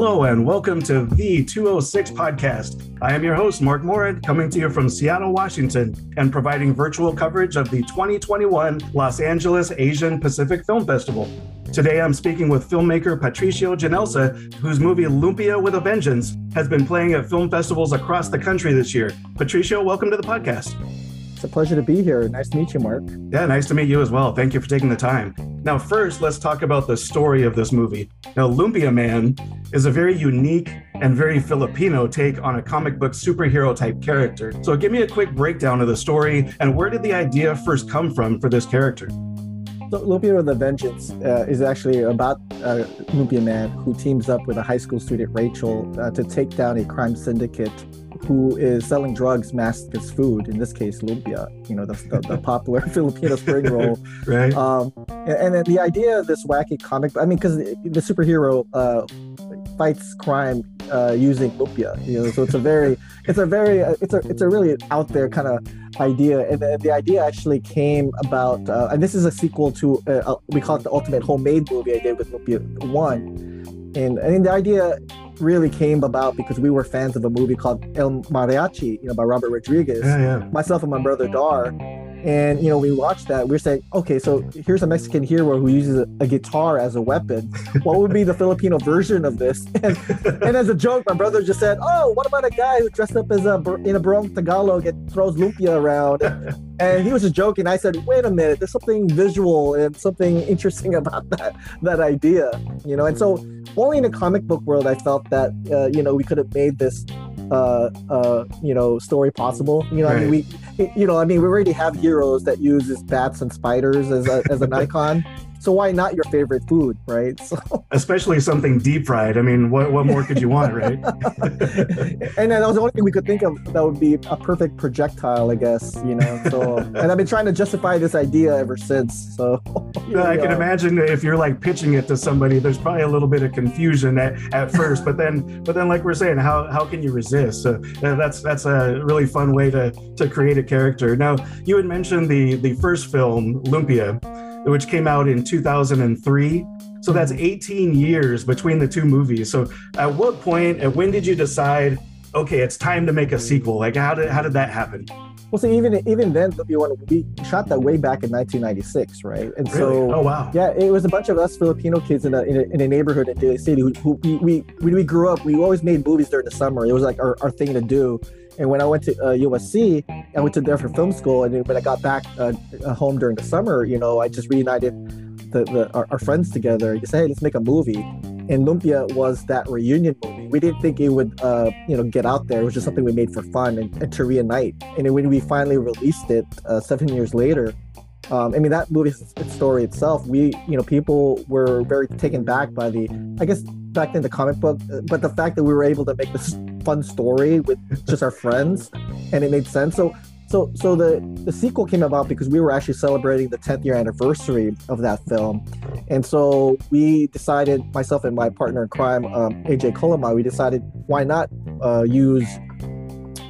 Hello, and welcome to the 206 podcast. I am your host, Mark Morin, coming to you from Seattle, Washington, and providing virtual coverage of the 2021 Los Angeles Asian Pacific Film Festival. Today, I'm speaking with filmmaker Patricio Ginelsa, whose movie Lumpia with a Vengeance has been playing at film festivals across the country this year. Patricio, welcome to the podcast. It's a pleasure to be here. Nice to meet you, Mark. Yeah, nice to meet you as well. Thank you for taking the time. Now, first, let's talk about the story of this movie. Now, Lumpia Man is a very unique and very Filipino take on a comic book superhero type character. So, give me a quick breakdown of the story and where did the idea first come from for this character? So, Lumpia with a Vengeance uh, is actually about a Lumpia Man who teams up with a high school student, Rachel, uh, to take down a crime syndicate who is selling drugs masked as food. In this case, lumpia, you know, the, the, the popular Filipino spring roll. right. Um, and, and the idea of this wacky comic, I mean, because the superhero uh, fights crime uh, using lumpia, you know, so it's a very, it's a very, uh, it's a, it's a really out there kind of idea. And the, the, idea actually came about, uh, and this is a sequel to, uh, uh, we call it the ultimate homemade movie I did with Lumpia 1. And I mean, the idea really came about because we were fans of a movie called El Mariachi, you know, by Robert Rodriguez. Yeah, yeah. Myself and my brother Dar. And you know, we watched that. We are saying, okay, so here's a Mexican hero who uses a, a guitar as a weapon. What would be the Filipino version of this? And, and, as a joke, my brother just said, "Oh, what about a guy who dressed up as a in a Barong Tagalog and throws lumpia around?" And he was just joking. I said, "Wait a minute, there's something visual and something interesting about that that idea, you know." And so, only in the comic book world, I felt that uh, you know we could have made this uh, uh, you know, story possible. You know, right. I mean, we, you know, I mean, we already have heroes that uses bats and spiders as a, as an icon. So why not your favorite food, right? So. Especially something deep fried. I mean, what, what more could you want, right? and that was the only thing we could think of that would be a perfect projectile, I guess. You know. So, and I've been trying to justify this idea ever since. So. I can imagine if you're like pitching it to somebody, there's probably a little bit of confusion at, at first, but then, but then, like we're saying, how how can you resist? So uh, that's that's a really fun way to to create a character. Now, you had mentioned the the first film, Lumpia which came out in 2003. So that's mm-hmm. 18 years between the two movies. So at what point and when did you decide, okay, it's time to make a sequel? Like how did how did that happen? Well, see, even even then, we shot that way back in 1996, right? And really? so, oh wow, yeah, it was a bunch of us Filipino kids in a in a, in a neighborhood in Daly City who, who we, we when we grew up, we always made movies during the summer. It was like our, our thing to do. And when I went to uh, USC, I went to there for film school. And when I got back uh, uh, home during the summer, you know, I just reunited the, the our, our, friends together. You say, hey, let's make a movie. And Lumpia was that reunion movie. We didn't think it would, uh, you know, get out there. It was just something we made for fun and, and to reunite. And when we finally released it uh, seven years later, um, I mean, that movie story itself, we, you know, people were very taken back by the, I guess, back in the comic book, but the fact that we were able to make this fun story with just our friends and it made sense. So, so, so the, the sequel came about because we were actually celebrating the 10th year anniversary of that film. And so we decided, myself and my partner in crime, um, AJ Calomay, we decided why not uh, use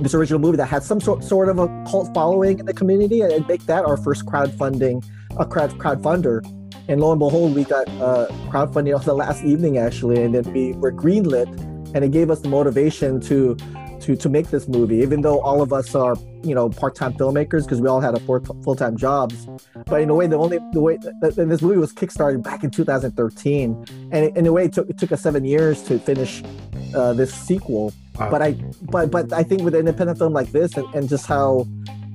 this original movie that had some sort, sort of a cult following in the community and, make that our first crowdfunding, a crowd crowdfunder. And lo and behold, we got uh, crowdfunding on the last evening actually, and then we were greenlit, and it gave us the motivation to to to make this movie, even though all of us are you know part-time filmmakers because we all had a full-time jobs. But in a way, the only the way this movie was kickstarted back in 2013, and in a way, it took it took us seven years to finish uh, this sequel. Wow. But I but but I think with an independent film like this and, and just how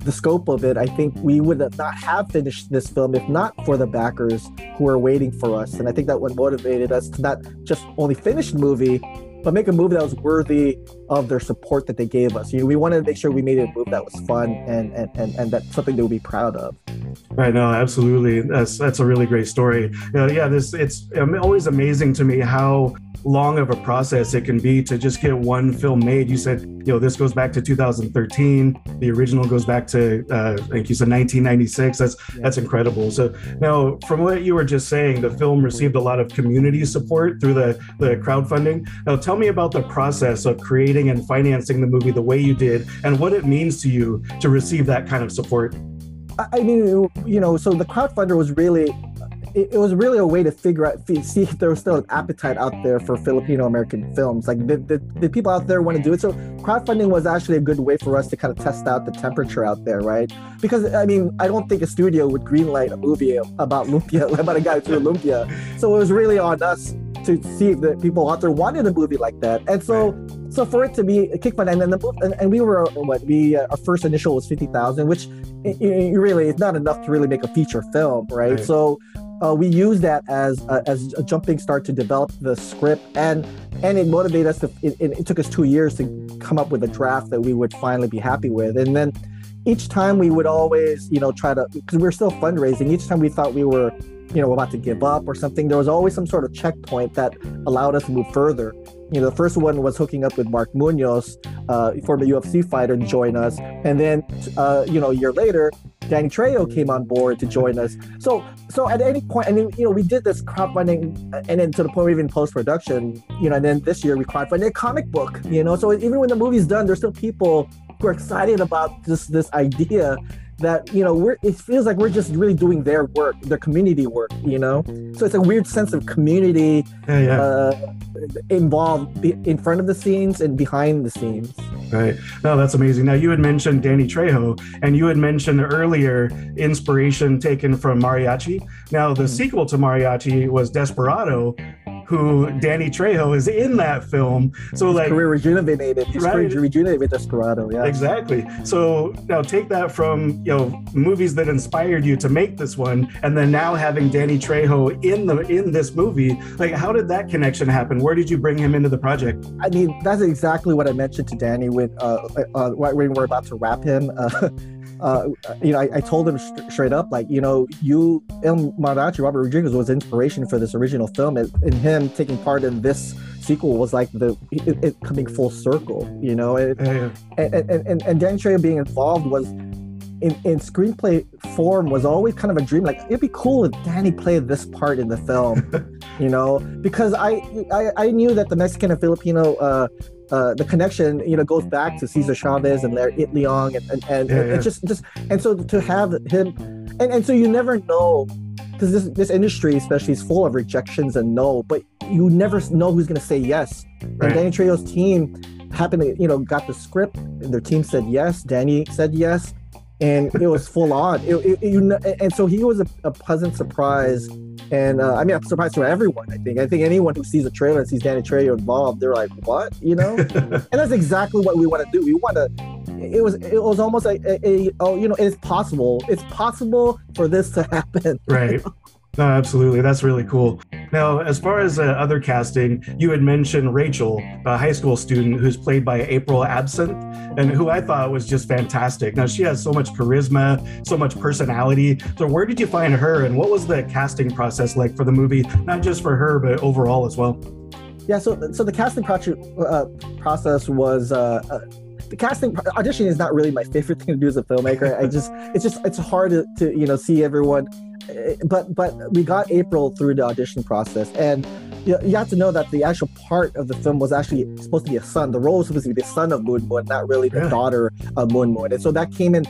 the scope of it, I think we would not have finished this film if not for the backers who are waiting for us. And I think that what motivated us to not just only finish the movie, but make a move that was worthy of their support that they gave us. You know, we wanted to make sure we made a move that was fun and and and, and that's something that we'd be proud of. Right. No, absolutely. That's that's a really great story. You know, yeah, this it's always amazing to me how long of a process it can be to just get one film made. You said, you know, this goes back to 2013. The original goes back to, uh, I think you said 1996. That's yeah. that's incredible. So now, from what you were just saying, the film received a lot of community support through the the crowdfunding. Now, tell me about the process of creating and financing the movie the way you did, and what it means to you to receive that kind of support. I mean, you know, so the crowdfunder was really it, was really a way to figure out see if there was still an appetite out there for Filipino American films. Like the, the people out there want to do it. So crowdfunding was actually a good way for us to kind of test out the temperature out there, right? Because I mean, I don't think a studio would greenlight a movie about lumpia about a guy through lumpia. So it was really on us to see if the people out there wanted a movie like that. And so. Right. So for it to be a kickfund, and then the and, and we were what we uh, our first initial was fifty thousand, which it, it really it's not enough to really make a feature film, right? right. So uh, we use that as a, as a jumping start to develop the script and and it motivated us to it, it, took us two years to come up with a draft that we would finally be happy with and then each time we would always you know try to because we are still fundraising each time we thought we were you know about to give up or something there was always some sort of checkpoint that allowed us to move further you know the first one was hooking up with mark munoz uh, former ufc fighter to join us and then uh, you know a year later Danny Trejo came on board to join us. So, so at any point, I mean, you know, we did this crowdfunding, and then to the point of even post production, you know, and then this year we crowdfunded a comic book, you know. So even when the movie's done, there's still people who are excited about this this idea that you know we're it feels like we're just really doing their work their community work you know so it's a weird sense of community yeah, yeah. Uh, involved in front of the scenes and behind the scenes Right. No, that's amazing. Now, you had mentioned Danny Trejo, and you had mentioned earlier inspiration taken from Mariachi. Now, the mm-hmm. sequel to Mariachi was Desperado, who Danny Trejo is in that film. So His like career rejuvenated. His right? career rejuvenated with Desperado. Yeah. Exactly. So now take that from you know movies that inspired you to make this one, and then now having Danny Trejo in the in this movie. Like, how did that connection happen? Where did you bring him into the project? I mean, that's exactly what I mentioned to Danny when uh, uh, when we were about to wrap him. Uh, uh, you know, I, I told him st- straight up, like, you know, you, El Mariachi, Robert Rodriguez was inspiration for this original film, and, and him taking part in this sequel was like the it, it coming full circle, you know, it, yeah. And, and, and, and Dan Trejo being involved was in, in screenplay form was always kind of a dream. Like it'd be cool if Danny played this part in the film, you know, because I, I I knew that the Mexican and Filipino uh, uh, the connection, you know, goes back to Cesar Chavez and Larry Itliong and and, and, yeah, and yeah. just just and so to have him and, and so you never know because this this industry especially is full of rejections and no, but you never know who's gonna say yes. Right. And Danny Trejo's team happened to, you know, got the script and their team said yes. Danny said yes and it was full on. It, it, you, and so he was a, a pleasant surprise. And uh, I mean, I'm surprised to everyone. I think. I think anyone who sees a trailer and sees Danny Trejo involved, they're like, "What?" You know. and that's exactly what we want to do. We want to. It was. It was almost like a, a, Oh, you know, it's possible. It's possible for this to happen. Right. No, absolutely. That's really cool. Now, as far as uh, other casting, you had mentioned Rachel, a high school student who's played by April Absynth, and who I thought was just fantastic. Now, she has so much charisma, so much personality. So, where did you find her, and what was the casting process like for the movie, not just for her, but overall as well? Yeah, so so the casting project, uh, process was. Uh, uh, the casting audition is not really my favorite thing to do as a filmmaker. I just it's just it's hard to, to you know see everyone but but we got April through the audition process, and you, you have to know that the actual part of the film was actually supposed to be a son. The role was supposed to be the son of Moon Moon, not really the daughter of Moon Moon. And so that came in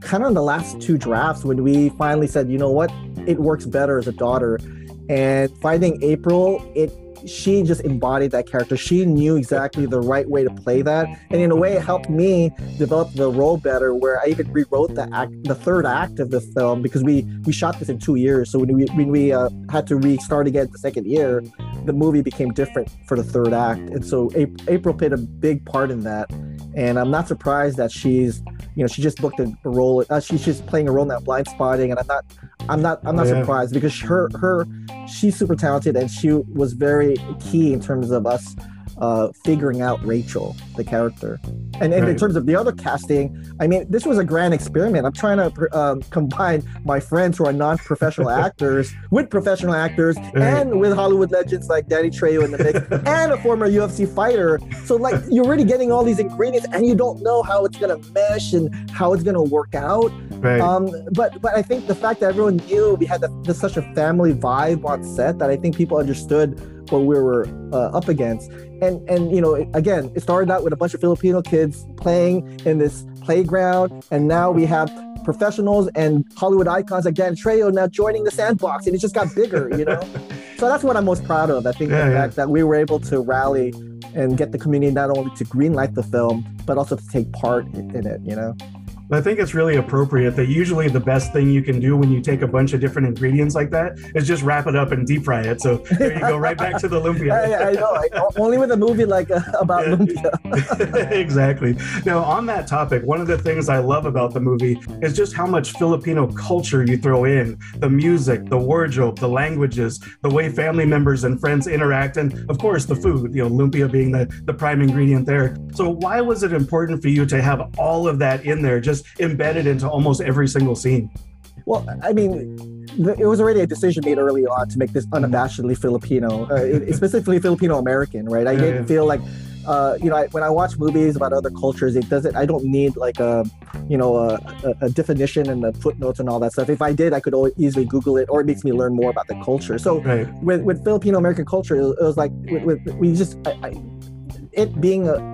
kind of in the last two drafts when we finally said, you know what, it works better as a daughter. And finding April, it she just embodied that character. She knew exactly the right way to play that, and in a way, it helped me develop the role better. Where I even rewrote the act, the third act of the film, because we we shot this in two years. So when we when we uh, had to restart again the second year, the movie became different for the third act, and so April played a big part in that. And I'm not surprised that she's you know, she just booked a role. Uh, she's just playing a role in that Blindspotting, and I'm not, I'm not, I'm not oh, yeah. surprised because her, her, she's super talented, and she was very key in terms of us uh, figuring out Rachel, the character. And, and right. in terms of the other casting, I mean, this was a grand experiment. I'm trying to um, combine my friends who are non-professional actors with professional actors right. and with Hollywood legends like Danny Trejo in the mix and a former UFC fighter. So like you're already getting all these ingredients and you don't know how it's gonna mesh and how it's gonna work out. Right. Um, but but I think the fact that everyone knew we had the, the, such a family vibe on set that I think people understood what we were uh, up against. And and you know, again, it started out with a bunch of Filipino kids playing in this playground, and now we have professionals and Hollywood icons like Dan Trejo now joining the sandbox, and it just got bigger, you know. so that's what I'm most proud of. I think yeah, the yeah. fact that we were able to rally and get the community not only to greenlight the film, but also to take part in it, you know. I think it's really appropriate that usually the best thing you can do when you take a bunch of different ingredients like that is just wrap it up and deep fry it. So there you go, right back to the lumpia. I, I know. Only with a movie like uh, about lumpia. exactly. Now, on that topic, one of the things I love about the movie is just how much Filipino culture you throw in the music, the wardrobe, the languages, the way family members and friends interact, and of course, the food, you know, lumpia being the, the prime ingredient there. So, why was it important for you to have all of that in there? Just just embedded into almost every single scene. Well, I mean, it was already a decision made early on to make this unabashedly Filipino, uh, specifically Filipino American, right? I yeah, didn't yeah. feel like, uh, you know, I, when I watch movies about other cultures, it doesn't. I don't need like a, you know, a, a, definition and the footnotes and all that stuff. If I did, I could easily Google it, or it makes me learn more about the culture. So right. with with Filipino American culture, it was, like with, with, we just I, I, it being a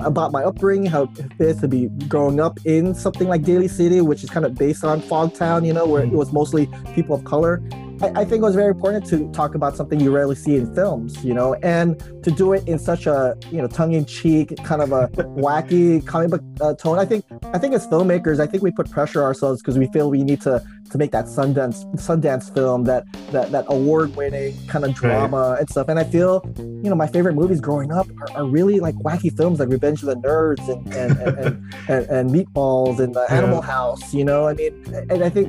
about my upbringing, how it is to be growing up in something like Daly City, which is kind of based on Fogtown, you know, where it hmm. was mostly people of color. I, I, think it was very important to talk about something you rarely see in films, you know, and to do it in such a you know tongue-in-cheek, kind of a wacky comic book uh, tone. I think I think as filmmakers, I think we put pressure ourselves because we feel we need to to make that Sundance Sundance film, that that that award-winning kind of drama right. and stuff. And I feel, you know, my favorite movies growing up are, are really like wacky films like Revenge of the Nerds and and and, and, and, and Meatballs and the yeah. Animal House. You know, I mean, and I think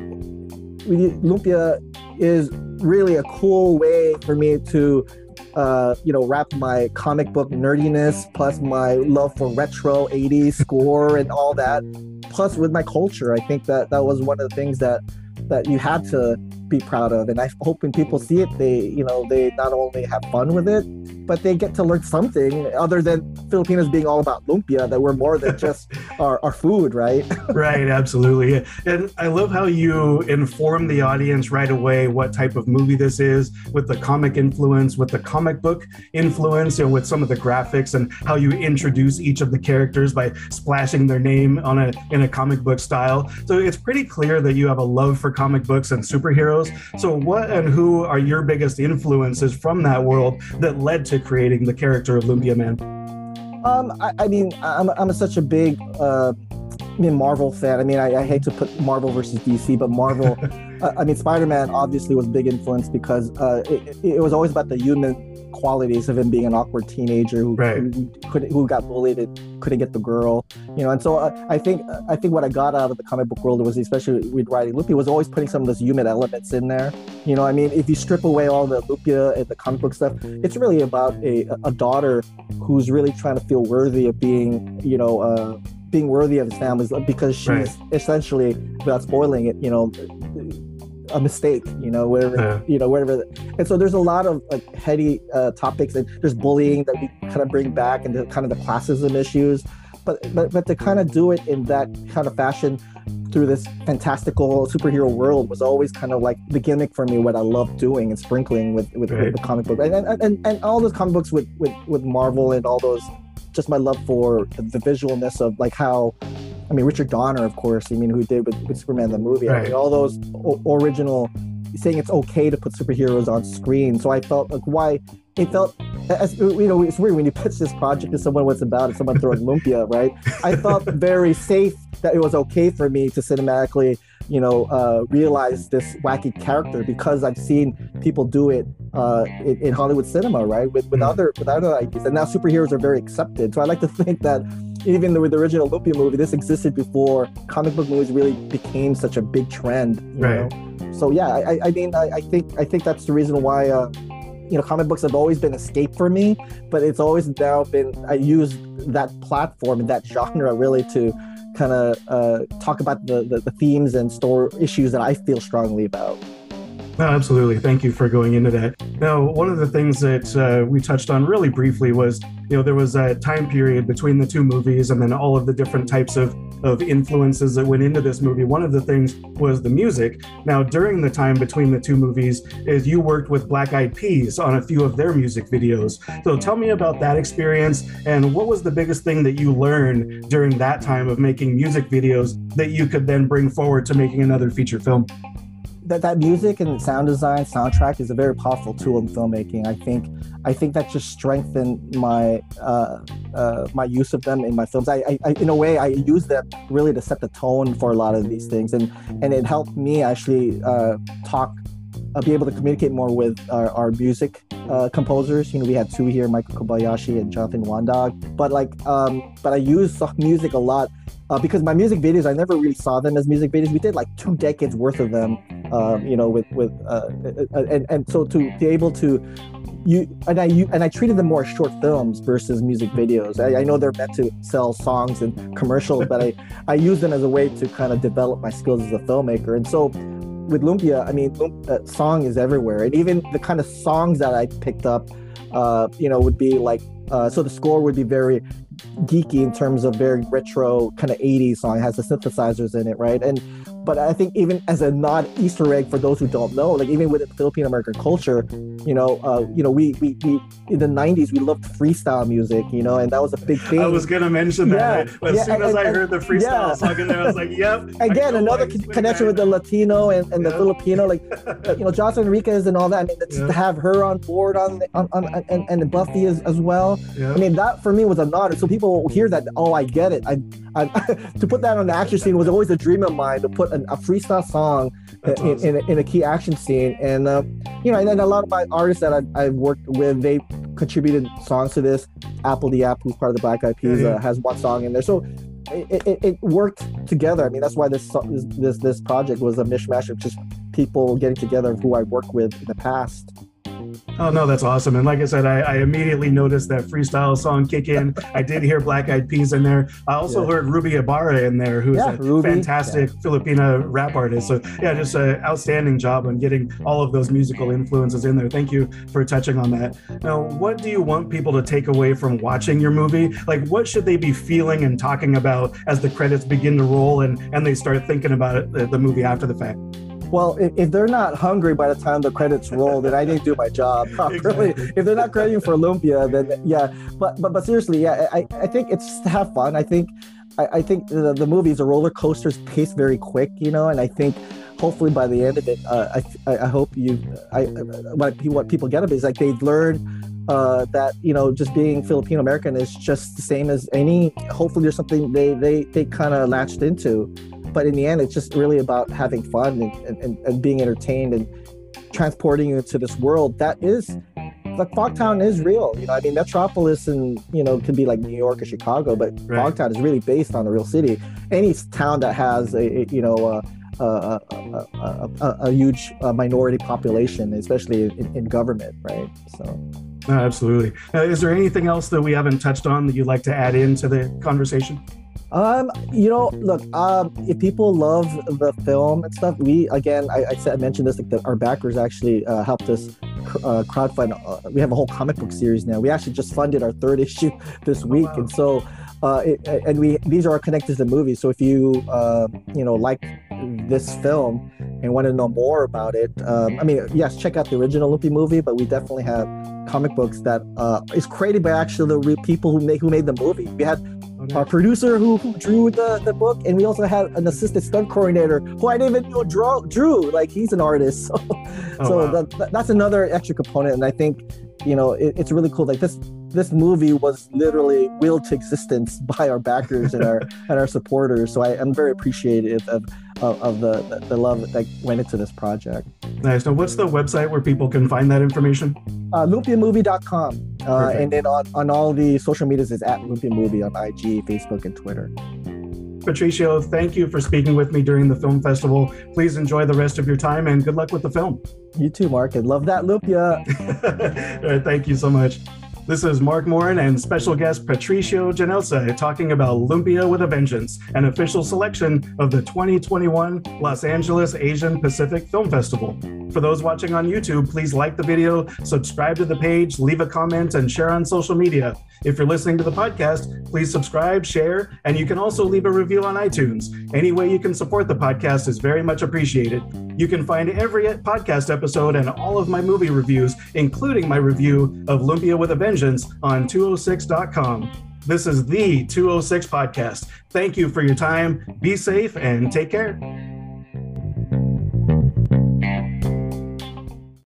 we Lumpia is really a cool way for me to uh, you know, wrap my comic book nerdiness plus my love for retro 80s score and all that, plus with my culture. I think that that was one of the things that that you had to be proud of. And I hope when people see it, they, you know, they not only have fun with it, but they get to learn something other than Filipinos being all about lumpia, that we're more than just our, our food, right? right, absolutely. And I love how you inform the audience right away what type of movie this is with the comic influence, with the comic book influence, you know, with some of the graphics and how you introduce each of the characters by splashing their name on a in a comic book style. So it's pretty clear that you have a love for comic books and superheroes. So what and who are your biggest influences from that world that led to creating the character of Lumpia Man? Um, I, I mean, I'm, I'm such a big uh, I mean, Marvel fan. I mean, I, I, hate to put Marvel versus DC, but Marvel. uh, I mean, Spider Man obviously was big influence because uh, it, it, was always about the human qualities of him being an awkward teenager who, right. who, could, who got bullied couldn't get the girl, you know. And so uh, I think I think what I got out of the comic book world was especially with writing Lumpia was always putting some of those human elements in there. You know, I mean, if you strip away all the Lumpia and the comic book stuff, it's really about a a daughter who's really trying to feel worthy of being, you know. Uh, being worthy of his family because she's right. essentially, without spoiling it, you know, a mistake, you know, whatever, yeah. you know, whatever. And so there's a lot of like heady uh, topics, and there's bullying that we kind of bring back, and the kind of the classism issues. But but but to kind of do it in that kind of fashion through this fantastical superhero world was always kind of like the gimmick for me. What I love doing and sprinkling with with, right. with the comic book, and, and and and all those comic books with with with Marvel and all those just my love for the visualness of like how I mean, Richard Donner, of course. I mean, who did with, with Superman the movie. Right. I mean, all those o- original saying it's okay to put superheroes on screen. So I felt like why it felt as you know it's weird when you pitch this project to someone what's about it, someone throwing lumpia, right? I felt very safe that it was okay for me to cinematically you know, uh, realize this wacky character because I've seen people do it uh, in, in, Hollywood cinema, right? With with mm. other with other ideas, and now superheroes are very accepted. So I like to think that even with the original Lumpia movie, this existed before comic book movies really became such a big trend. You right. know? So yeah, I, I mean, I, I, think I think that's the reason why. Uh, you know, comic books have always been escape for me, but it's always now been I use that platform and that genre really to kind of uh, talk about the, the, the themes and store issues that I feel strongly about. No, absolutely. Thank you for going into that. Now, one of the things that uh, we touched on really briefly was, you know, there was a time period between the two movies and then all of the different types of, of influences that went into this movie. One of the things was the music. Now, during the time between the two movies, is you worked with Black Eyed Peas on a few of their music videos. So tell me about that experience and what was the biggest thing that you learned during that time of making music videos that you could then bring forward to making another feature film? That, that music and sound design soundtrack is a very powerful tool in filmmaking i think i think that just strengthened my uh, uh, my use of them in my films I, I, in a way i use them really to set the tone for a lot of these things and and it helped me actually uh, talk uh, be able to communicate more with our, our music uh, composers. You know, we had two here, Michael Kobayashi and Jonathan Wandog. But like, um, but I use music a lot uh, because my music videos, I never really saw them as music videos. We did like two decades worth of them, um, you know, with with uh, uh, uh and and so to be able to you and I you, and I treated them more short films versus music videos. I, I, know they're meant to sell songs and commercials, but I I use them as a way to kind of develop my skills as a filmmaker. And so with Lumpia, I mean, uh, song is everywhere, and even the kind of songs that I picked up, uh, you know, would be like uh, so the score would be very geeky in terms of very retro kind of 80s song. It has the synthesizers in it, right? And but I think even as a nod Easter egg for those who don't know, like even within Philippine American culture, you know, uh, you know, we, we we in the '90s we loved freestyle music, you know, and that was a big thing. I was gonna mention that. Yeah, as yeah, soon and, as I heard the freestyle yeah. song in there, I was like, "Yep." Again, another connection with the Latino and, and the Filipino, like you know, Jocelyn Enriquez and all that. I mean, to have her on board on, on, on and, and Buffy as, as well. I mean, that for me was a nod. So people hear that, oh, I get it. I, I to put that on the action scene was always a dream of mine to put an, a freestyle song in, awesome. in, a, in, a, key action scene. And, uh, you know, and then a lot of my artists that I've, I've, worked with, they contributed songs to this. apl.de.ap, who's part of the Black Eyed Peas, uh, has one song in there. So it, it, it, worked together. I mean, that's why this, this, this project was a mishmash of just people getting together who I worked with in the past. Oh no, that's awesome! And like I said, I, I, immediately noticed that freestyle song kick in. I did hear Black Eyed Peas in there. I also yeah. heard Ruby Ibarra in there, who's yeah, a Ruby. fantastic yeah. Filipina rap artist. So yeah, just an outstanding job on getting all of those musical influences in there. Thank you for touching on that. Now, what do you want people to take away from watching your movie? Like, what should they be feeling and talking about as the credits begin to roll and and they start thinking about it, the, the movie after the fact? Well, if, if, they're not hungry by the time the credits roll, then I didn't do my job properly. Exactly. If they're not crediting for Lumpia, then yeah. But but but seriously, yeah, I, I think it's to have fun. I think I, I think the, the movie is a roller coaster, pace very quick, you know, and I think hopefully by the end of it, uh, I, I hope you, I, what, what people get of it is like they've learned uh, that you know just being Filipino American is just the same as any. Hopefully, there's something they they they kind of latched into but in the end it's just really about having fun and, and, and being entertained and transporting you into this world that is like Fogtown is real. You know, I mean, Metropolis and you know could be like New York or Chicago, but right. Fogtown is really based on a real city. Any town that has a, a you know a, a, a, a huge uh, minority population, especially in, in government, right? So. absolutely. Uh, is there anything else that we haven't touched on that you'd like to add into the conversation? Um, you know, look, um, if people love the film and stuff, we again, I, I said I mentioned this, like the, our backers actually uh, helped us uh, crowdfund. Uh, we have a whole comic book series now. We actually just funded our third issue this week, oh, wow. and so. Uh, it, and we these are connected to the movie. So if you uh, you know like this film and want to know more about it, um, I mean, yes, check out the original Lumpia movie, but we definitely have comic books that uh, is created by actually the re- people who made who made the movie. We had Okay. Our producer who, who drew the, the book, and we also had an assistant stunt coordinator who I didn't even know drew. drew. Like he's an artist, so, oh, so wow. that, that's another extra component. And I think you know it, it's really cool. Like this this movie was literally willed to existence by our backers and our and our supporters. So I am very appreciative of of, of the, the love that went into this project. Nice. Now, what's the website where people can find that information? Uh, lumpiamovie.com. Uh, and then on, on all the social medias is at Lumpia Movie on IG, Facebook, and Twitter. Patricio, thank you for speaking with me during the film festival. Please enjoy the rest of your time and good luck with the film. You too, Mark, and love that Lumpia. thank you so much. This is Mark Morin and special guest Patricio Ginelsa talking about Lumpia with a Vengeance, an official selection of the 2021 Los Angeles Asian Pacific Film Festival. For those watching on YouTube, please like the video, subscribe to the page, leave a comment, and share on social media. If you're listening to the podcast, please subscribe, share, and you can also leave a review on iTunes. Any way you can support the podcast is very much appreciated. You can find every podcast episode and all of my movie reviews, including my review of Lumpia with a Vengeance, on 206.com. This is the 206 podcast. Thank you for your time. Be safe and take care.